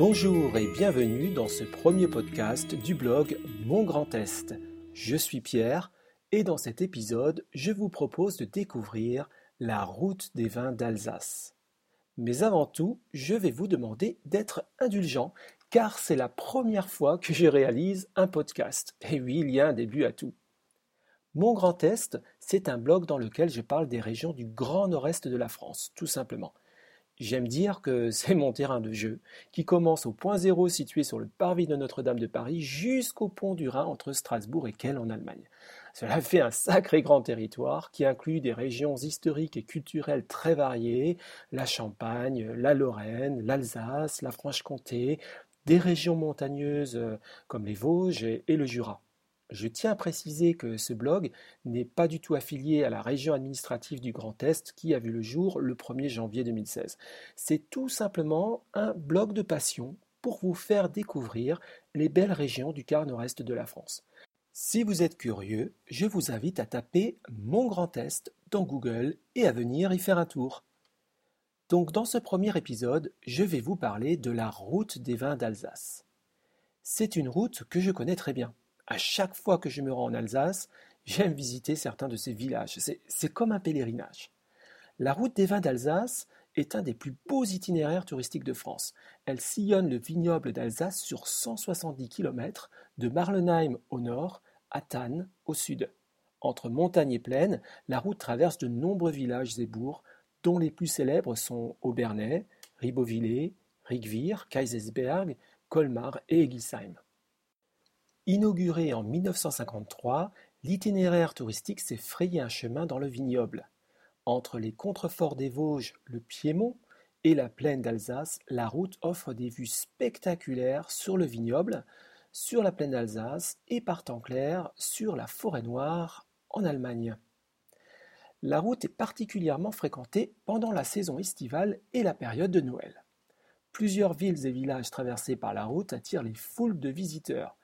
Bonjour et bienvenue dans ce premier podcast du blog Mon Grand Est. Je suis Pierre et dans cet épisode, je vous propose de découvrir la route des vins d'Alsace. Mais avant tout, je vais vous demander d'être indulgent car c'est la première fois que je réalise un podcast. Et oui, il y a un début à tout. Mon Grand Est, c'est un blog dans lequel je parle des régions du Grand Nord-Est de la France, tout simplement. J'aime dire que c'est mon terrain de jeu, qui commence au point zéro situé sur le parvis de Notre-Dame de Paris jusqu'au pont du Rhin entre Strasbourg et Kiel en Allemagne. Cela fait un sacré grand territoire qui inclut des régions historiques et culturelles très variées, la Champagne, la Lorraine, l'Alsace, la Franche-Comté, des régions montagneuses euh, comme les Vosges et le Jura. Je tiens à préciser que ce blog n'est pas du tout affilié à la région administrative du Grand Est qui a vu le jour le 1er janvier 2016. C'est tout simplement un blog de passion pour vous faire découvrir les belles régions du quart nord-est de la France. Si vous êtes curieux, je vous invite à taper Mon Grand Est dans Google et à venir y faire un tour. Donc dans ce premier épisode, je vais vous parler de la route des vins d'Alsace. C'est une route que je connais très bien à chaque fois que je me rends en Alsace, j'aime visiter certains de ces villages. C'est comme un pèlerinage. La route des vins d'Alsace est un des plus beaux itinéraires touristiques de France. Elle sillonne le vignoble d'Alsace sur 170 km, de Marlenheim au nord à Thann au sud. Entre montagne et plaine, la route traverse de nombreux villages et bourgs, dont les plus célèbres sont Aubernais, Ribeauvillé, Rigvir, Kaisersberg, Colmar et Egisheim. Inauguré en 1953, l'itinéraire touristique s'est frayé un chemin dans le vignoble. Entre les contreforts des Vosges, le Piémont et la plaine d'Alsace, la route offre des vues spectaculaires sur le vignoble, sur la plaine d'Alsace et par temps clair sur la forêt noire en Allemagne. La route est particulièrement fréquentée pendant la saison estivale et la période de Noël. Plusieurs villes et villages traversés par la route attirent les foules de visiteurs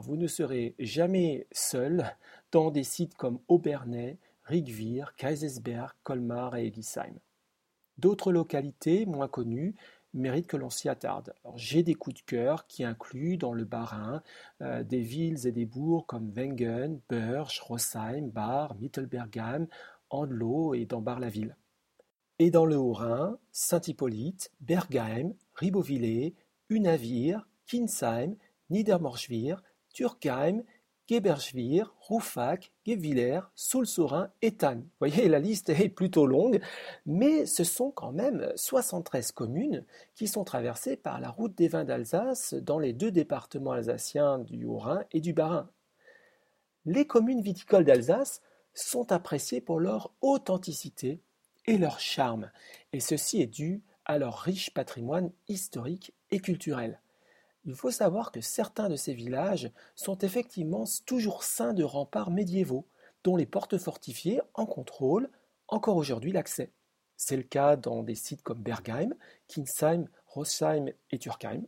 vous ne serez jamais seul dans des sites comme Aubernais, Rigvir, Kaisersberg, Colmar et Egisheim. D'autres localités moins connues méritent que l'on s'y attarde. J'ai des coups de cœur qui incluent dans le Bas-Rhin euh, des villes et des bourgs comme Wengen, Bursch, Rossheim, Bar, Mittelbergheim, Andelot et dans Bar-la-Ville. Et dans le Haut-Rhin, Saint-Hippolyte, Bergheim, Ribeauvillé, Unavir, Kinsheim, Niedermorschwihr, Turkheim, Geberschwir, Rouffach, Guebwiller, Soulsourin et Tann. Vous voyez, la liste est plutôt longue, mais ce sont quand même 73 communes qui sont traversées par la route des vins d'Alsace dans les deux départements alsaciens du Haut-Rhin et du Bas-Rhin. Les communes viticoles d'Alsace sont appréciées pour leur authenticité et leur charme, et ceci est dû à leur riche patrimoine historique et culturel. Il faut savoir que certains de ces villages sont effectivement toujours ceints de remparts médiévaux, dont les portes fortifiées en contrôlent encore aujourd'hui l'accès. C'est le cas dans des sites comme Bergheim, Kinsheim, Rossheim et Turkheim.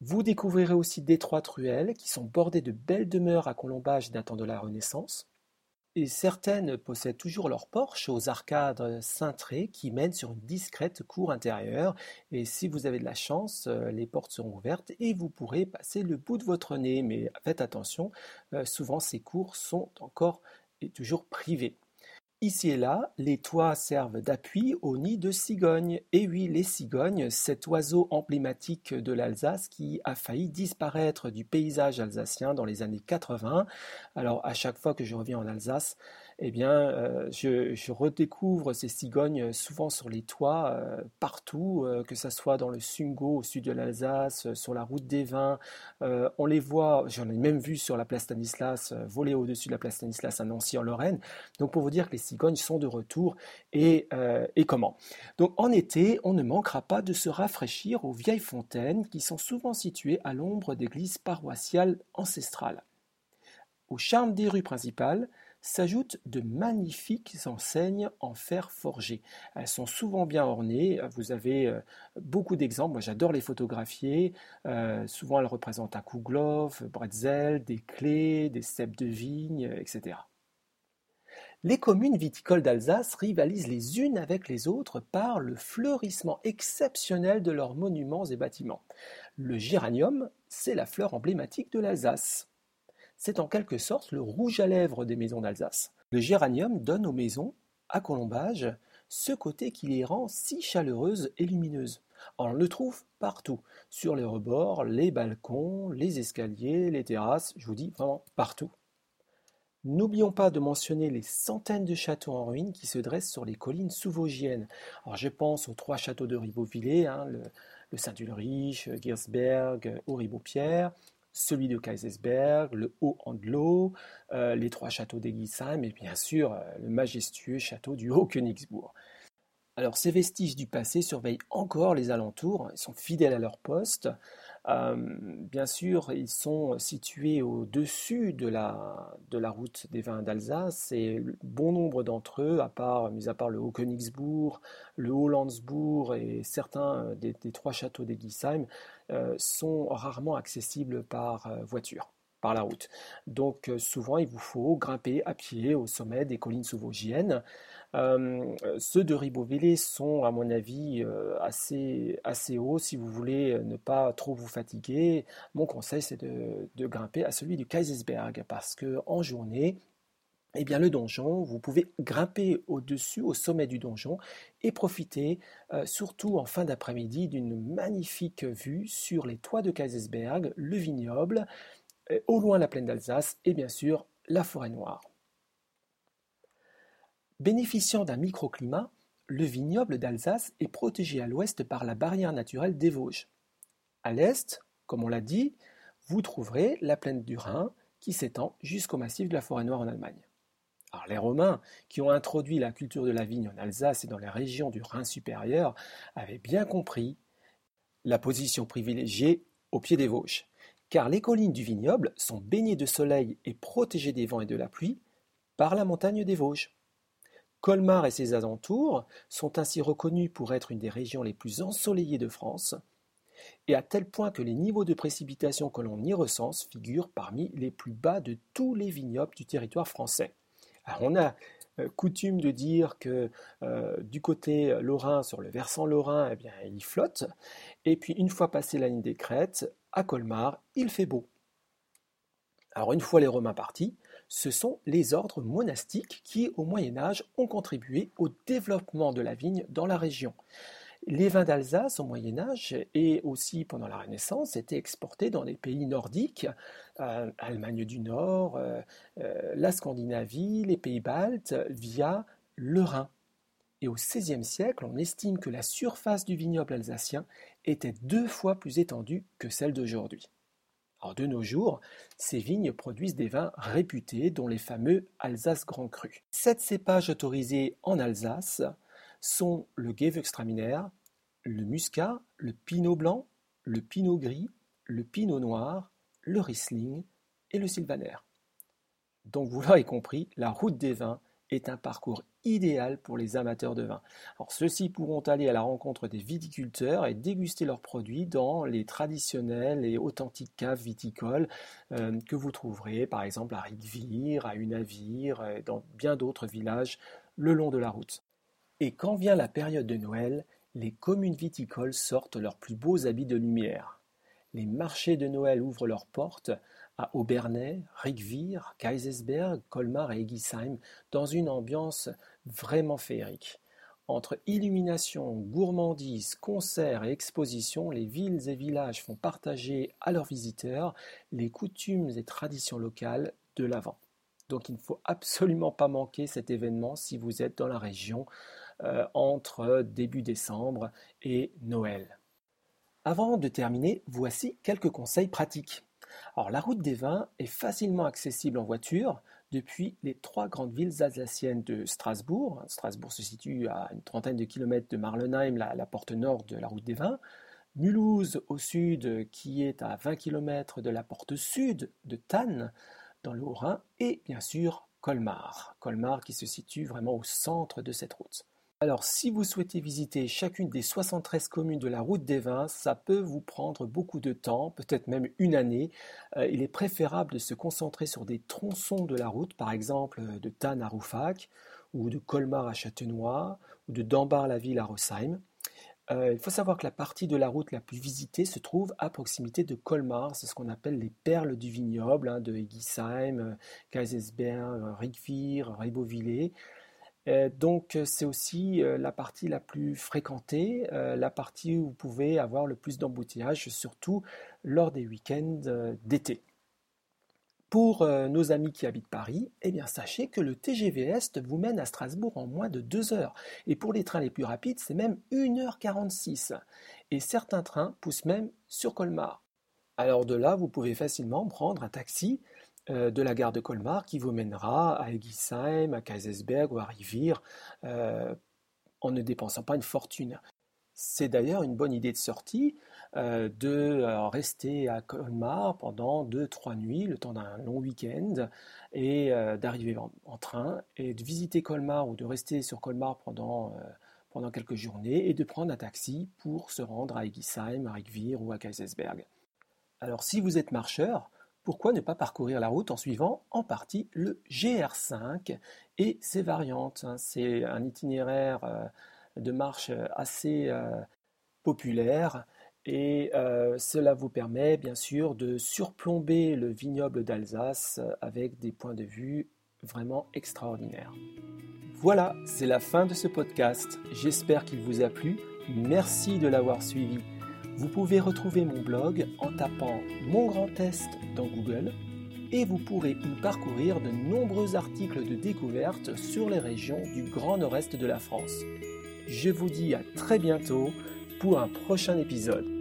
Vous découvrirez aussi d'étroites ruelles qui sont bordées de belles demeures à colombage datant de la Renaissance. Et certaines possèdent toujours leur porche aux arcades cintrées qui mènent sur une discrète cour intérieure. Et si vous avez de la chance, euh, les portes seront ouvertes et vous pourrez passer le bout de votre nez. Mais faites attention, euh, souvent ces cours sont encore et toujours privées. Ici et là, les toits servent d'appui aux nids de cigognes. Et oui, les cigognes, cet oiseau emblématique de l'Alsace qui a failli disparaître du paysage alsacien dans les années 80. Alors à chaque fois que je reviens en Alsace, eh bien, euh, je, redécouvre ces cigognes souvent sur les toits, euh, partout, euh, que ce soit dans le Sungo, au sud de l'Alsace, sur la route des vins. on les voit, j'en ai même vu sur la place Stanislas, voler au-dessus de la place Stanislas à Nancy en Lorraine. Donc pour vous dire que les cigognes sont de retour et, et comment. Donc en été, on ne manquera pas de se rafraîchir aux vieilles fontaines qui sont souvent situées à l'ombre d'églises paroissiales ancestrales. Au charme des rues principales, s'ajoutent de magnifiques enseignes en fer forgé. Elles sont souvent bien ornées, vous avez euh, beaucoup d'exemples, moi j'adore les photographier, euh, souvent elles représentent un kouglof, bretzel, des clés, des cèpes de vigne, etc. Les communes viticoles d'Alsace rivalisent les unes avec les autres par le fleurissement exceptionnel de leurs monuments et bâtiments. Le géranium, c'est la fleur emblématique de l'Alsace. C'est en quelque sorte le rouge à lèvres des maisons d'Alsace. Le géranium donne aux maisons, à colombage, ce côté qui les rend si chaleureuses et lumineuses. On le trouve partout, sur les rebords, les balcons, les escaliers, les terrasses, je vous dis vraiment partout. N'oublions pas de mentionner les centaines de châteaux en ruine qui se dressent sur les collines sous-vosgiennes. Alors je pense aux trois châteaux de Ribeauvillé, hein, le, Saint-Ulrich, Gersberg, Auribeau-Pierre, celui de Kaisersberg, le Haut-Andelot, euh, les trois châteaux d'Egisheim et bien sûr euh, le majestueux château du Haut-Königsbourg. Alors ces vestiges du passé surveillent encore les alentours, ils sont fidèles à leur poste. Euh, bien sûr, ils sont situés au-dessus de la, de la route des vins d'Alsace et bon nombre d'entre eux, à part, mis à part le Haut-Königsbourg, le Haut-Landsbourg et certains des, trois châteaux d'Egisheim, euh, sont rarement accessibles par euh, voiture par la route. Donc souvent, il vous faut grimper à pied au sommet des collines sous-vosgiennes. Euh, ceux de Ribeauvillé sont, à mon avis, euh, assez, assez hauts. Si vous voulez ne pas trop vous fatiguer, mon conseil, c'est de, grimper à celui du Kaisersberg, parce que en journée, eh bien, le donjon, vous pouvez grimper au-dessus, au sommet du donjon, et profiter, euh, surtout en fin d'après-midi, d'une magnifique vue sur les toits de Kaisersberg, le vignoble, au loin la plaine d'Alsace, et bien sûr la forêt noire. Bénéficiant d'un microclimat, le vignoble d'Alsace est protégé à l'ouest par la barrière naturelle des Vosges. À l'est, comme on l'a dit, vous trouverez la plaine du Rhin qui s'étend jusqu'au massif de la forêt noire en Allemagne. Alors, les Romains, qui ont introduit la culture de la vigne en Alsace et dans les régions du Rhin supérieur, avaient bien compris la position privilégiée au pied des Vosges, car les collines du vignoble sont baignées de soleil et protégées des vents et de la pluie par la montagne des Vosges. Colmar et ses alentours sont ainsi reconnus pour être une des régions les plus ensoleillées de France, et à tel point que les niveaux de précipitation que l'on y recense figurent parmi les plus bas de tous les vignobles du territoire français. on a coutume de dire que euh, du côté lorrain, sur le versant lorrain, eh bien, il flotte, et puis une fois passé la ligne des crêtes, à Colmar, il fait beau. Alors une fois les Romains partis, ce sont les ordres monastiques qui, au Moyen Âge, ont contribué au développement de la vigne dans la région. Les vins d'Alsace au Moyen Âge et aussi pendant la Renaissance étaient exportés dans les pays nordiques, euh, Allemagne du Nord, euh, euh, la Scandinavie, les pays baltes, via le Rhin. Et au XVIe siècle, on estime que la surface du vignoble alsacien était deux fois plus étendue que celle d'aujourd'hui de nos jours, ces vignes produisent des vins réputés, dont les fameux Alsace Grand Cru. Sept cépages autorisés en Alsace sont le Gewürztraminer, le Muscat, le Pinot Blanc, le Pinot Gris, le Pinot Noir, le Riesling et le Sylvaner. Donc vous l'aurez compris, la route des vins est un parcours idéal pour les amateurs de vin. ceux-ci pourront aller à la rencontre des viticulteurs et déguster leurs produits dans les traditionnelles et authentiques caves viticoles euh, que vous trouverez par exemple à Rigvire, à Unavir, et dans bien d'autres villages le long de la route. Et quand vient la période de Noël, les communes viticoles sortent leurs plus beaux habits de lumière. Les marchés de Noël ouvrent leurs portes à Aubernais, Rigvir, Kaisersberg, Colmar et Egisheim dans une ambiance vraiment féerique. Entre illumination, gourmandise, concerts et expositions, les villes et villages font partager à leurs visiteurs les coutumes et traditions locales de l'Avent. Donc il ne faut absolument pas manquer cet événement si vous êtes dans la région entre début décembre et Noël. Avant de terminer, voici quelques conseils pratiques. Alors, la route des vins est facilement accessible en voiture depuis les trois grandes villes alsaciennes de Strasbourg. Strasbourg se situe à une trentaine de kilomètres de Marlenheim, la, porte nord de la route des vins. Mulhouse au sud, qui est à 20 km de la porte sud de Tannes, dans le Haut-Rhin, et bien sûr Colmar. Colmar qui se situe vraiment au centre de cette route. Alors si vous souhaitez visiter chacune des 73 communes de la route des vins, ça peut vous prendre beaucoup de temps, peut-être même une année. Euh, il est préférable de se concentrer sur des tronçons de la route, par exemple de Tannes à Roufac, ou de Colmar à Châtenois, ou de Dambar-la-Ville à Rosheim. Euh, il faut savoir que la partie de la route la plus visitée se trouve à proximité de Colmar, c'est ce qu'on appelle les perles du vignoble, hein, de Egisheim, Kaisersberg, Rigvir, Ribeauvillé. Euh, donc euh, c'est aussi euh, la partie la plus fréquentée, la partie où vous pouvez avoir le plus d'embouteillages, surtout lors des week-ends d'été. Pour nos amis qui habitent Paris, eh bien sachez que le TGV Est vous mène à Strasbourg en moins de 2 heures. Et pour les trains les plus rapides, c'est même 1h46. Et certains trains poussent même sur Colmar. Alors de là, vous pouvez facilement prendre un taxi de la gare de Colmar qui vous mènera à Egisheim, à Kaisersberg ou à Rivir euh, en ne dépensant pas une fortune. C'est d'ailleurs une bonne idée de sortie euh, de rester à Colmar pendant 2-3 nuits, le temps d'un long week-end, et d'arriver en, train et de visiter Colmar ou de rester sur Colmar pendant, pendant quelques journées et de prendre un taxi pour se rendre à Egisheim, à Rivir ou à Kaisersberg. Alors si vous êtes marcheur, pourquoi ne pas parcourir la route en suivant en partie le GR5 et ses variantes hein? C'est un itinéraire euh, de marche assez euh, populaire et euh, cela vous permet bien sûr de surplomber le vignoble d'Alsace avec des points de vue vraiment extraordinaires. Voilà, c'est la fin de ce podcast. J'espère qu'il vous a plu. Merci de l'avoir suivi. Vous pouvez retrouver mon blog en tapant Mon Grand Est dans Google et vous pourrez y parcourir de nombreux articles de découverte sur les régions du Grand Nord-Est de la France. Je vous dis à très bientôt pour un prochain épisode.